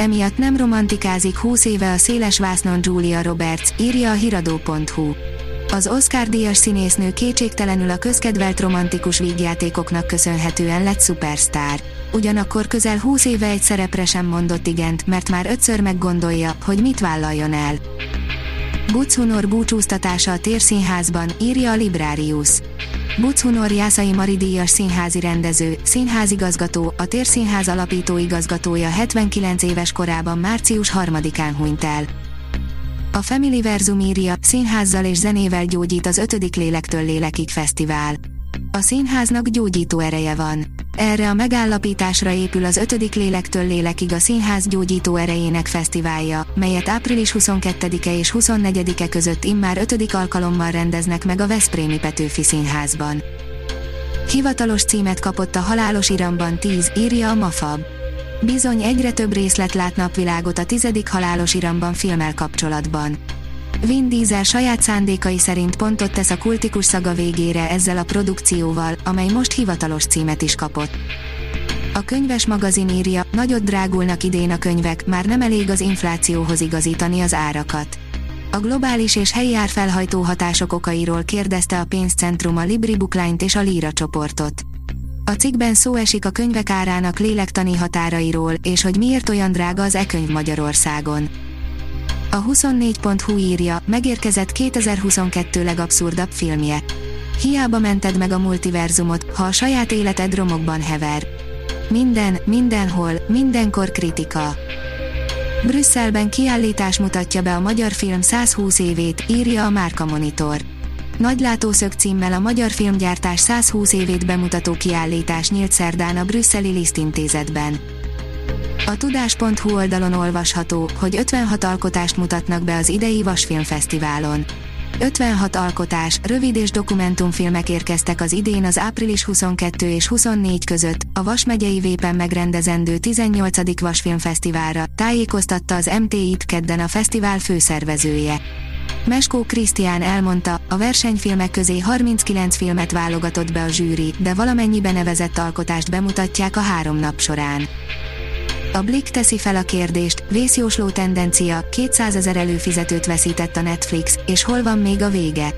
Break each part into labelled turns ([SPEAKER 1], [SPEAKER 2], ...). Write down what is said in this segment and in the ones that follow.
[SPEAKER 1] Emiatt nem romantikázik 20 éve a széles vásznon Julia Roberts, írja a hiradó.hu. Az Oscar-díjas színésznő kétségtelenül a közkedvelt romantikus vígjátékoknak köszönhetően lett szupersztár. Ugyanakkor közel 20 éve egy szerepre sem mondott igent, mert már ötször meggondolja, hogy mit vállaljon el. Butz Hunor búcsúztatása a térszínházban, írja a Librarius. Butz Hunor Jászai Maridíjas színházi rendező, színházigazgató, a Térszínház alapító igazgatója 79 éves korában március 3-án hunyt el. A Family Verzum írja, színházzal és zenével gyógyít az 5. Lélektől Lélekig Fesztivál. A színháznak gyógyító ereje van. Erre a megállapításra épül az 5. lélektől lélekig a Színház Gyógyító Erejének Fesztiválja, melyet április 22-e és 24-e között immár 5. alkalommal rendeznek meg a Veszprémi Petőfi Színházban. Hivatalos címet kapott a Halálos Iramban 10, írja a Mafab. Bizony egyre több részlet lát napvilágot a tizedik Halálos Iramban filmmel kapcsolatban. Vin Diesel saját szándékai szerint pontot tesz a kultikus szaga végére ezzel a produkcióval, amely most hivatalos címet is kapott. A könyves magazin írja, nagyot drágulnak idén a könyvek, már nem elég az inflációhoz igazítani az árakat. A globális és helyi árfelhajtó hatások okairól kérdezte a pénzcentrum a Libri Bookline-t és a Lira csoportot. A cikkben szó esik a könyvek árának lélektani határairól, és hogy miért olyan drága az e-könyv Magyarországon. A 24.hu írja, megérkezett 2022 legabszurdabb filmje. Hiába mented meg a multiverzumot, ha a saját életed romokban hever. Minden, mindenhol, mindenkor kritika. Brüsszelben kiállítás mutatja be a magyar film 120 évét, írja a Márka Monitor. Nagy látószög címmel a magyar filmgyártás 120 évét bemutató kiállítás nyílt szerdán a brüsszeli Liszt intézetben. A tudás.hu oldalon olvasható, hogy 56 alkotást mutatnak be az idei Vasfilmfesztiválon. 56 alkotás, rövid és dokumentumfilmek érkeztek az idén az április 22 és 24 között, a Vas megyei Vépen megrendezendő 18. Vasfilmfesztiválra, tájékoztatta az MTI-t kedden a fesztivál főszervezője. Meskó Krisztián elmondta, a versenyfilmek közé 39 filmet válogatott be a zsűri, de valamennyi benevezett alkotást bemutatják a három nap során. A Blick teszi fel a kérdést, vészjósló tendencia, 200 ezer előfizetőt veszített a Netflix, és hol van még a vége?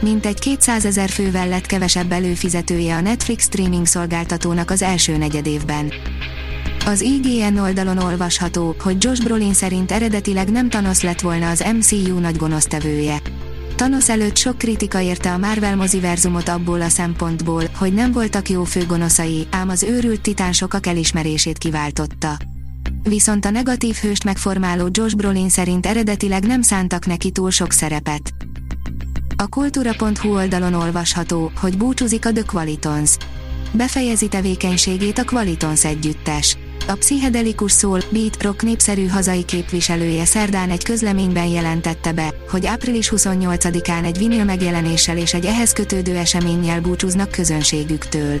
[SPEAKER 1] Mintegy 200 ezer fővel lett kevesebb előfizetője a Netflix streaming szolgáltatónak az első negyedévben. Az IGN oldalon olvasható, hogy Josh Brolin szerint eredetileg nem Thanos lett volna az MCU nagy gonosztevője. Thanos előtt sok kritika érte a Marvel moziverzumot abból a szempontból, hogy nem voltak jó főgonoszai, ám az őrült titán sokak elismerését kiváltotta. Viszont a negatív hőst megformáló Josh Brolin szerint eredetileg nem szántak neki túl sok szerepet. A kultúra.hu oldalon olvasható, hogy búcsúzik a The Qualitons. Befejezi tevékenységét a Qualitons együttes. A pszichedelikus szól, beat, rock népszerű hazai képviselője szerdán egy közleményben jelentette be, hogy április 28-án egy vinil megjelenéssel és egy ehhez kötődő eseménnyel búcsúznak közönségüktől.